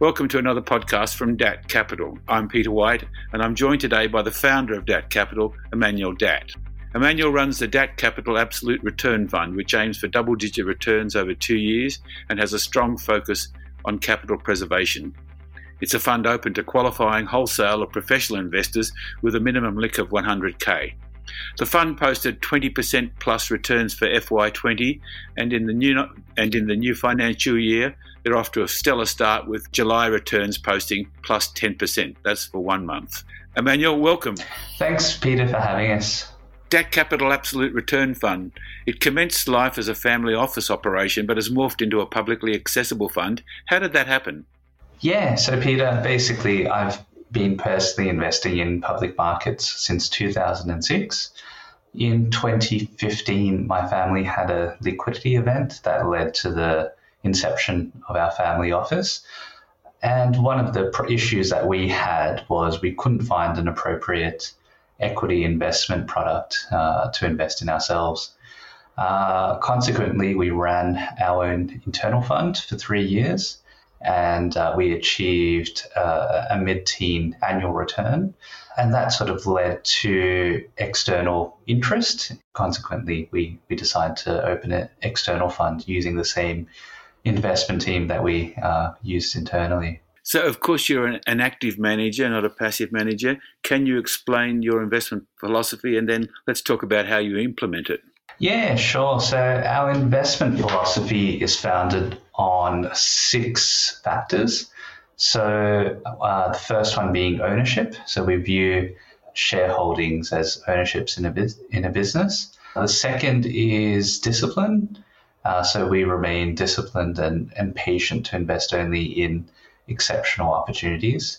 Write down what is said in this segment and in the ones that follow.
Welcome to another podcast from Datt Capital. I'm Peter White, and I'm joined today by the founder of Datt Capital, Emanuel Datt. Emanuel runs the Datt Capital Absolute Return Fund, which aims for double digit returns over two years and has a strong focus on capital preservation. It's a fund open to qualifying wholesale or professional investors with a minimum LIC of 100k. The fund posted 20% plus returns for FY20, and in the new and in the new financial year, they're off to a stellar start with July returns posting plus 10%. That's for one month. Emanuel, welcome. Thanks, Peter, for having us. Datt Capital Absolute Return Fund. It commenced life as a family office operation but has morphed into a publicly accessible fund. How did that happen? Yeah, so Peter, basically, I've been personally investing in public markets since 2006. In 2015, my family had a liquidity event that led to the inception of our family office. And one of the issues that we had was we couldn't find an appropriate equity investment product uh, to invest in ourselves. Uh, consequently, we ran our own internal fund for three years and uh, we achieved uh, a mid teen annual return. And that sort of led to external interest. Consequently, we, we decided to open an external fund using the same investment team that we uh, used internally. So, of course, you're an, an, active manager, not a passive manager. Can you explain your investment philosophy and then let's talk about how you implement it? Yeah, sure. So, our investment philosophy is founded on six factors. So, uh, the first one being ownership. So, we view shareholdings as ownerships in a, in a business. The second is discipline. Uh, so we remain disciplined and, and patient to invest only in exceptional opportunities.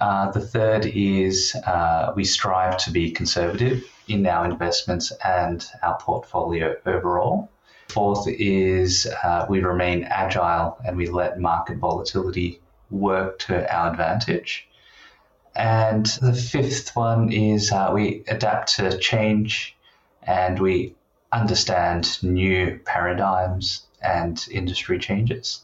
Uh, the third is uh, we strive to be conservative in our investments and our portfolio overall. Fourth is uh, we remain agile and we let market volatility work to our advantage. And the fifth one is uh, we adapt to change and we understand new paradigms and industry changes.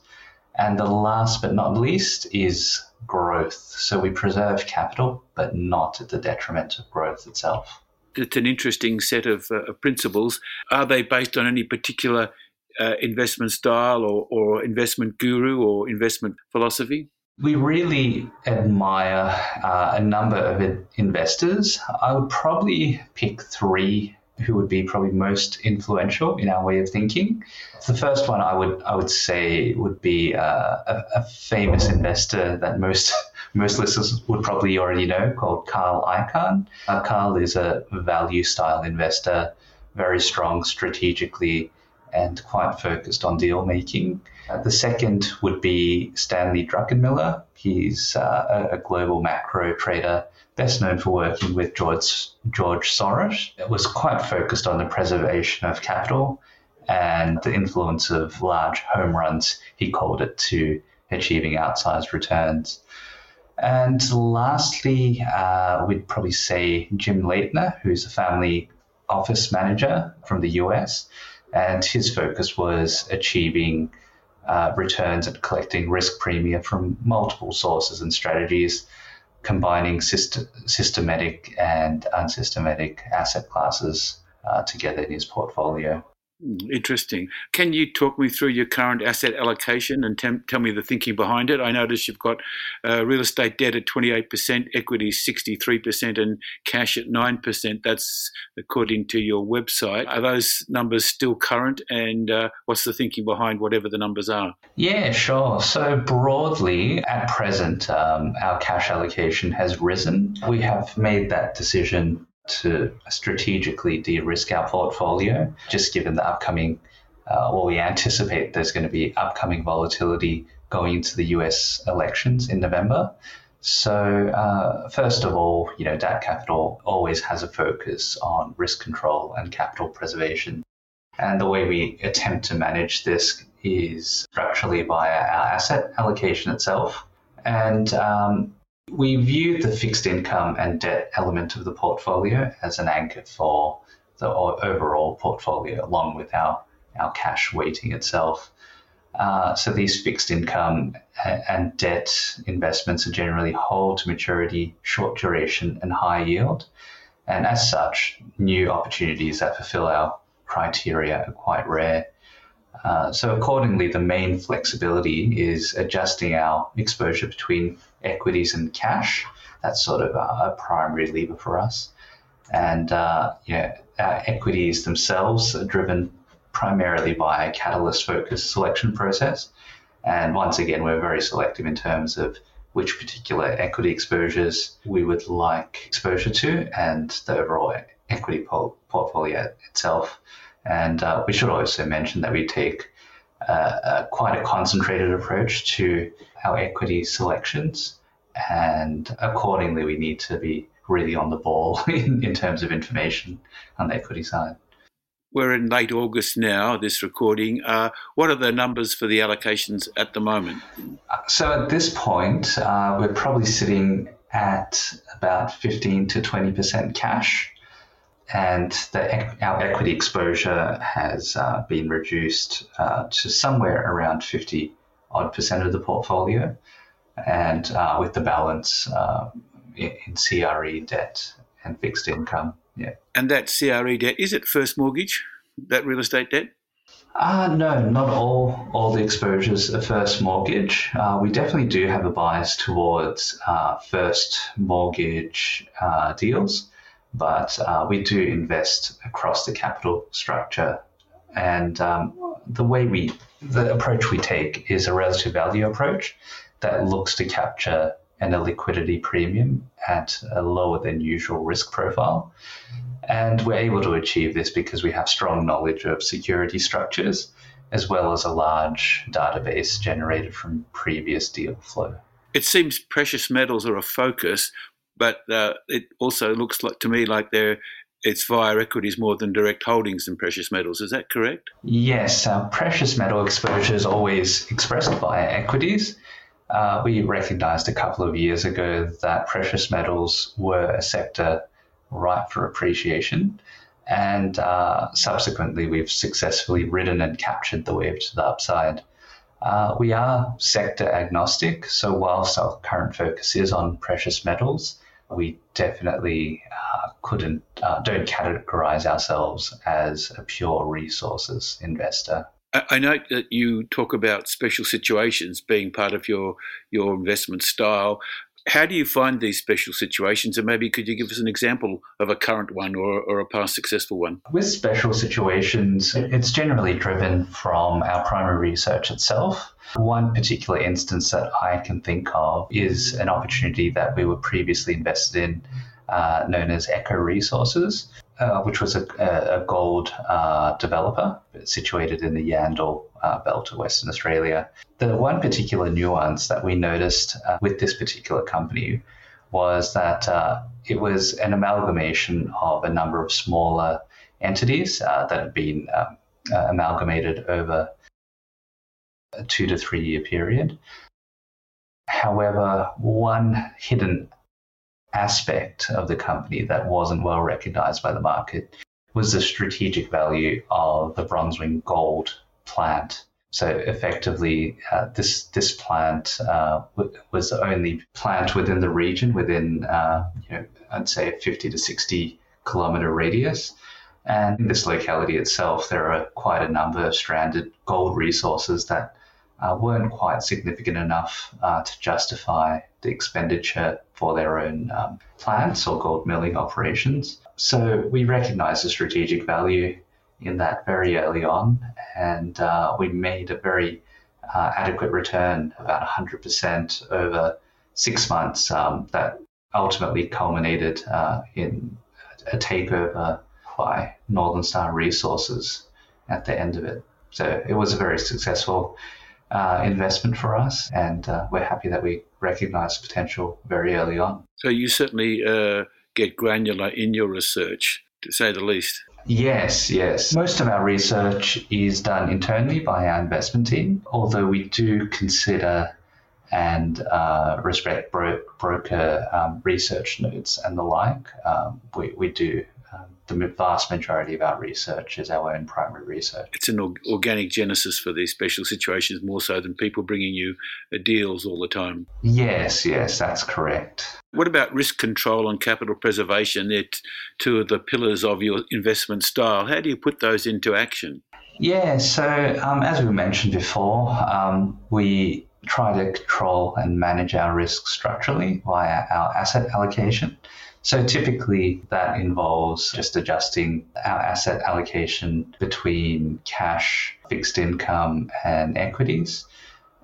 And the last but not least is growth. So we preserve capital, but not at the detriment of growth itself. It's an interesting set of uh, principles. Are they based on any particular uh, investment style or, or investment guru or investment philosophy? We really admire uh, a number of investors. I would probably pick three who would be probably most influential in our way of thinking. The first one I would I would say would be uh, a, a, famous investor that most most listeners would probably already know called Carl Icahn. Uh, Carl is a value style investor, very strong strategically and quite focused on deal making. Uh, the second would be Stanley Druckenmiller. He's uh, a, global macro trader best known for working with George, George Soros. It was quite focused on the preservation of capital and the influence of large home runs, he called it, to achieving outsized returns. And lastly, uh, we'd probably say Jim Leitner, who's a family office manager from the US. And his focus was achieving uh, returns and collecting risk premia from multiple sources and strategies combining syst- systematic and unsystematic asset classes uh, together in his portfolio. Interesting. Can you talk me through your current asset allocation and tem- tell me the thinking behind it? I notice you've got uh, real estate debt at 28%, equity 63%, and cash at 9%. That's according to your website. Are those numbers still current? And uh, what's the thinking behind whatever the numbers are? Yeah, sure. So, broadly, at present, um, our cash allocation has risen. We have made that decision to strategically de-risk our portfolio, just given the upcoming, uh, or we anticipate there's going to be upcoming volatility going into the US elections in November. So, uh, first of all, you know, Datt Capital always has a focus on risk control and capital preservation. And the way we attempt to manage this is structurally via our asset allocation itself. And um, we view the fixed income and debt element of the portfolio as an anchor for the overall portfolio, along with our, our cash weighting itself. Uh, so these fixed income and debt investments are generally hold to maturity, short duration, and high yield. And as such, new opportunities that fulfill our criteria are quite rare. Uh, so accordingly, the main flexibility is adjusting our exposure between equities and cash. That's sort of a, primary lever for us. And uh, yeah, our equities themselves are driven primarily by a catalyst focused selection process. And once again, we're very selective in terms of which particular equity exposures we would like exposure to and the overall equity portfolio itself. And uh, we should also mention that we take uh, uh, quite a concentrated approach to our equity selections. And accordingly, we need to be really on the ball in, in terms of information on the equity side. We're in late August now, this recording. Uh, what are the numbers for the allocations at the moment? So at this point, uh, we're probably sitting at about 15 to 20% cash. And the, our equity exposure has uh, been reduced uh, to somewhere around 50 odd percent of the portfolio. And uh, with the balance uh, in, in CRE debt and fixed income. Yeah. And that CRE debt, is it first mortgage, that real estate debt? Uh, no, not all all the exposures are first mortgage. Uh, we definitely do have a bias towards uh, first mortgage uh, deals, but uh, we do invest across the capital structure. And um, the way we, the approach we take is a relative value approach that looks to capture an illiquidity premium at a lower than usual risk profile. And we're able to achieve this because we have strong knowledge of security structures as well as a large database generated from previous deal flow. It seems precious metals are a focus, but uh, it also looks like to me like they're it's via equities more than direct holdings in precious metals. Is that correct? Yes, our precious metal exposure is always expressed via equities. Uh, we recognized a couple of years ago that precious metals were a sector ripe for appreciation. And uh, subsequently, we've successfully ridden and captured the wave to the upside. Uh, we are sector agnostic, so whilst our current focus is on precious metals, we definitely uh, couldn't, uh, don't categorize ourselves as a pure resources investor. I note that you talk about special situations being part of your your investment style. How do you find these special situations? And maybe could you give us an example of a current one or, or a past successful one? With special situations, it's generally driven from our primary research itself. One particular instance that I can think of is an opportunity that we were previously invested in, uh, known as Echo Resources. Uh, which was a, a gold uh, developer situated in the Yandal uh, belt of Western Australia. The one particular nuance that we noticed uh, with this particular company was that uh, it was an amalgamation of a number of smaller entities that had been um, amalgamated over a two to three year period. However, one hidden aspect of the company that wasn't well recognized by the market was the strategic value of the Bronzewing Gold plant. So effectively, uh, this this plant uh, w- was the only plant within the region within, uh, you know, I'd say a 50 to 60 kilometer radius. And in this locality itself, there are quite a number of stranded gold resources that uh, weren't quite significant enough uh, to justify the expenditure for their own um, plants or gold milling operations. So we recognised the strategic value in that very early on, and uh, we made a very uh, adequate return, about 100% over six months, um, that ultimately culminated uh, in a takeover by Northern Star Resources at the end of it. So it was a very successful uh, investment for us, and uh, we're happy that we recognise potential very early on. So you certainly uh, get granular in your research, to say the least. Yes, yes. Most of our research is done internally by our investment team, although we do consider and uh, respect bro- broker um, research notes and the like. Um, we, we do the vast majority of our research is our own primary research. It's an organic genesis for these special situations more so than people bringing you deals all the time. Yes, yes, that's correct. What about risk control and capital preservation? They're two of the pillars of your investment style. How do you put those into action? Yeah, so um, as we mentioned before, um, we try to control and manage our risk structurally via our asset allocation. So typically that involves just adjusting our asset allocation between cash, fixed income, and equities.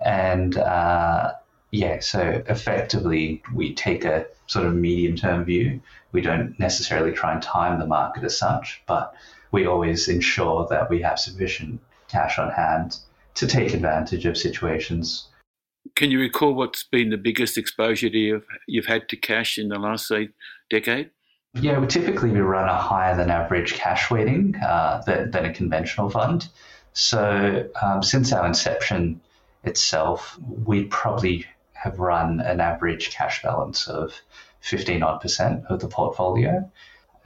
And uh, yeah, so effectively we take a sort of medium term view. We don't necessarily try and time the market as such, but we always ensure that we have sufficient cash on hand to take advantage of situations can you recall what's been the biggest exposure you've, you've had to cash in the last, say, decade? Yeah, we typically we run a higher than average cash weighting uh, than, than, a conventional fund. So um, since our inception itself, we probably have run an average cash balance of 15 odd percent of the portfolio.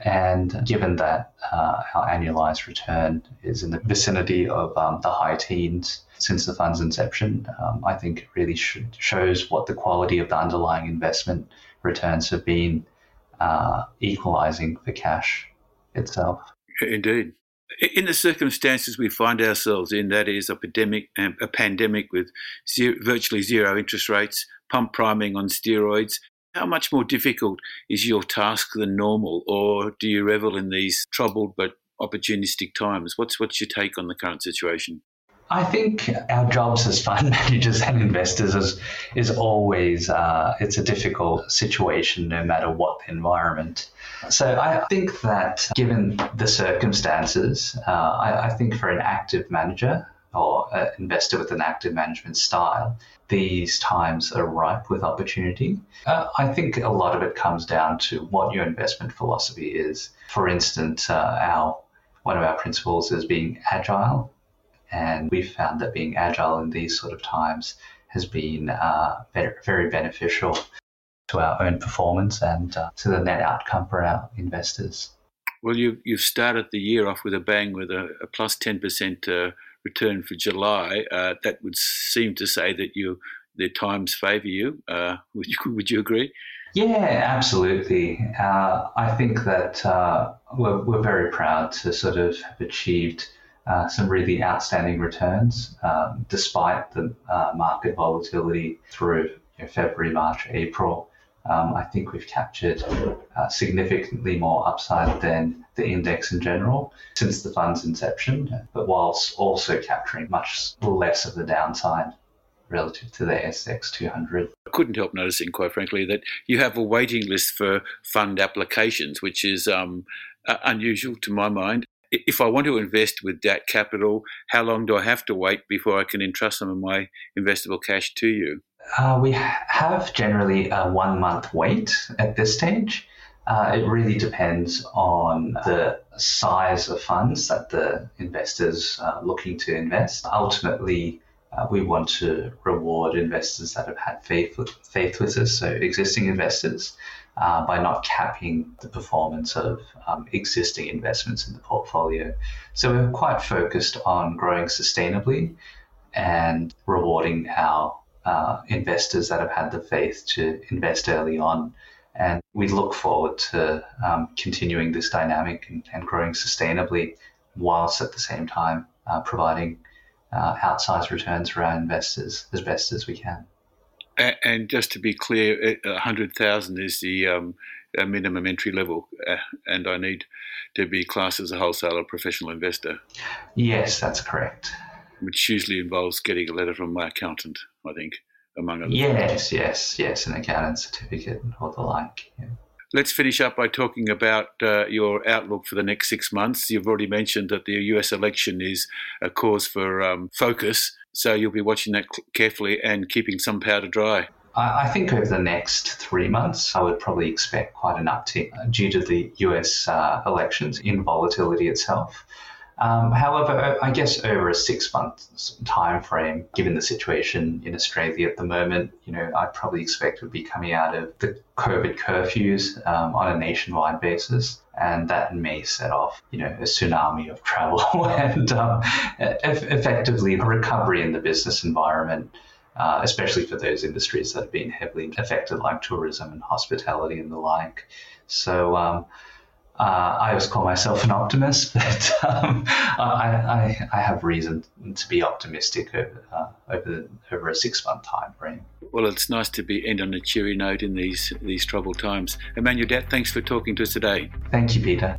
And given that uh, our annualized return is in the vicinity of um, the high teens since the fund's inception, um, I think it really should, shows what the quality of the underlying investment returns have been, uh, equalizing the cash itself. Indeed. In the circumstances we find ourselves in, that is a pandemic, um, a pandemic with zero, virtually zero interest rates, pump priming on steroids, how much more difficult is your task than normal, or do you revel in these troubled but opportunistic times? What's what's your take on the current situation? I think our jobs as fund managers and investors is is always uh, it's a difficult situation no matter what the environment. So I think that given the circumstances, uh, I, I think for an active manager or an investor with an active management style, these times are ripe with opportunity. Uh, I think a lot of it comes down to what your investment philosophy is. For instance, uh, our one of our principles is being agile, and we've found that being agile in these sort of times has been uh, very, beneficial to our own performance and uh, to the net outcome for our investors. Well, you, you've started the year off with a bang with a, a plus 10% uh, return for July, uh, that would seem to say that you the times favour you. Uh, would you. Would you agree? Yeah, absolutely. Uh, I think that uh, we're, we're very proud to sort of have achieved uh, some really outstanding returns um, despite the uh, market volatility through you know, February, March, April. Um, I think we've captured significantly more upside than the index in general since the fund's inception, but whilst also capturing much less of the downside relative to the SX 200. I couldn't help noticing, quite frankly, that you have a waiting list for fund applications, which is um, unusual to my mind. If I want to invest with Datt Capital, how long do I have to wait before I can entrust some of my investable cash to you? Uh, we have generally a one month wait at this stage. Uh, it really depends on the size of funds that the investors are looking to invest. Ultimately, uh, we want to reward investors that have had faith with, faith with us, so existing investors, uh, by not capping the performance of um, existing investments in the portfolio. So we're quite focused on growing sustainably and rewarding our uh, investors that have had the faith to invest early on. And we look forward to um, continuing this dynamic and, and, growing sustainably, whilst at the same time uh, providing uh, outsized returns for our investors as best as we can. And just to be clear, hundred thousand is the um, minimum entry level, uh, and I need to be classed as a wholesaler, or professional investor. Yes, that's correct which usually involves getting a letter from my accountant, I think, among other Yes, yes, yes, an accountant certificate or the like. Yeah. Let's finish up by talking about uh, your outlook for the next six months. You've already mentioned that the US election is a cause for um, focus, so you'll be watching that carefully and keeping some powder dry. I think over the next three months, I would probably expect quite an uptick due to the US uh, elections in volatility itself. Um, however, I guess over a six-month time frame, given the situation in Australia at the moment, you know, I probably expect would be coming out of the COVID curfews um, on a nationwide basis, and that may set off, you know, a tsunami of travel and um, effectively a recovery in the business environment. Uh, especially for those industries that have been heavily affected, like tourism and hospitality and the like. So, um, uh, I always call myself an optimist, but um, I, I, I, have reason to be optimistic over, uh, over, over a six month time frame. Well, it's nice to be end on a cheery note in these these troubled times. Emanuel Datt, thanks for talking to us today. Thank you, Peter.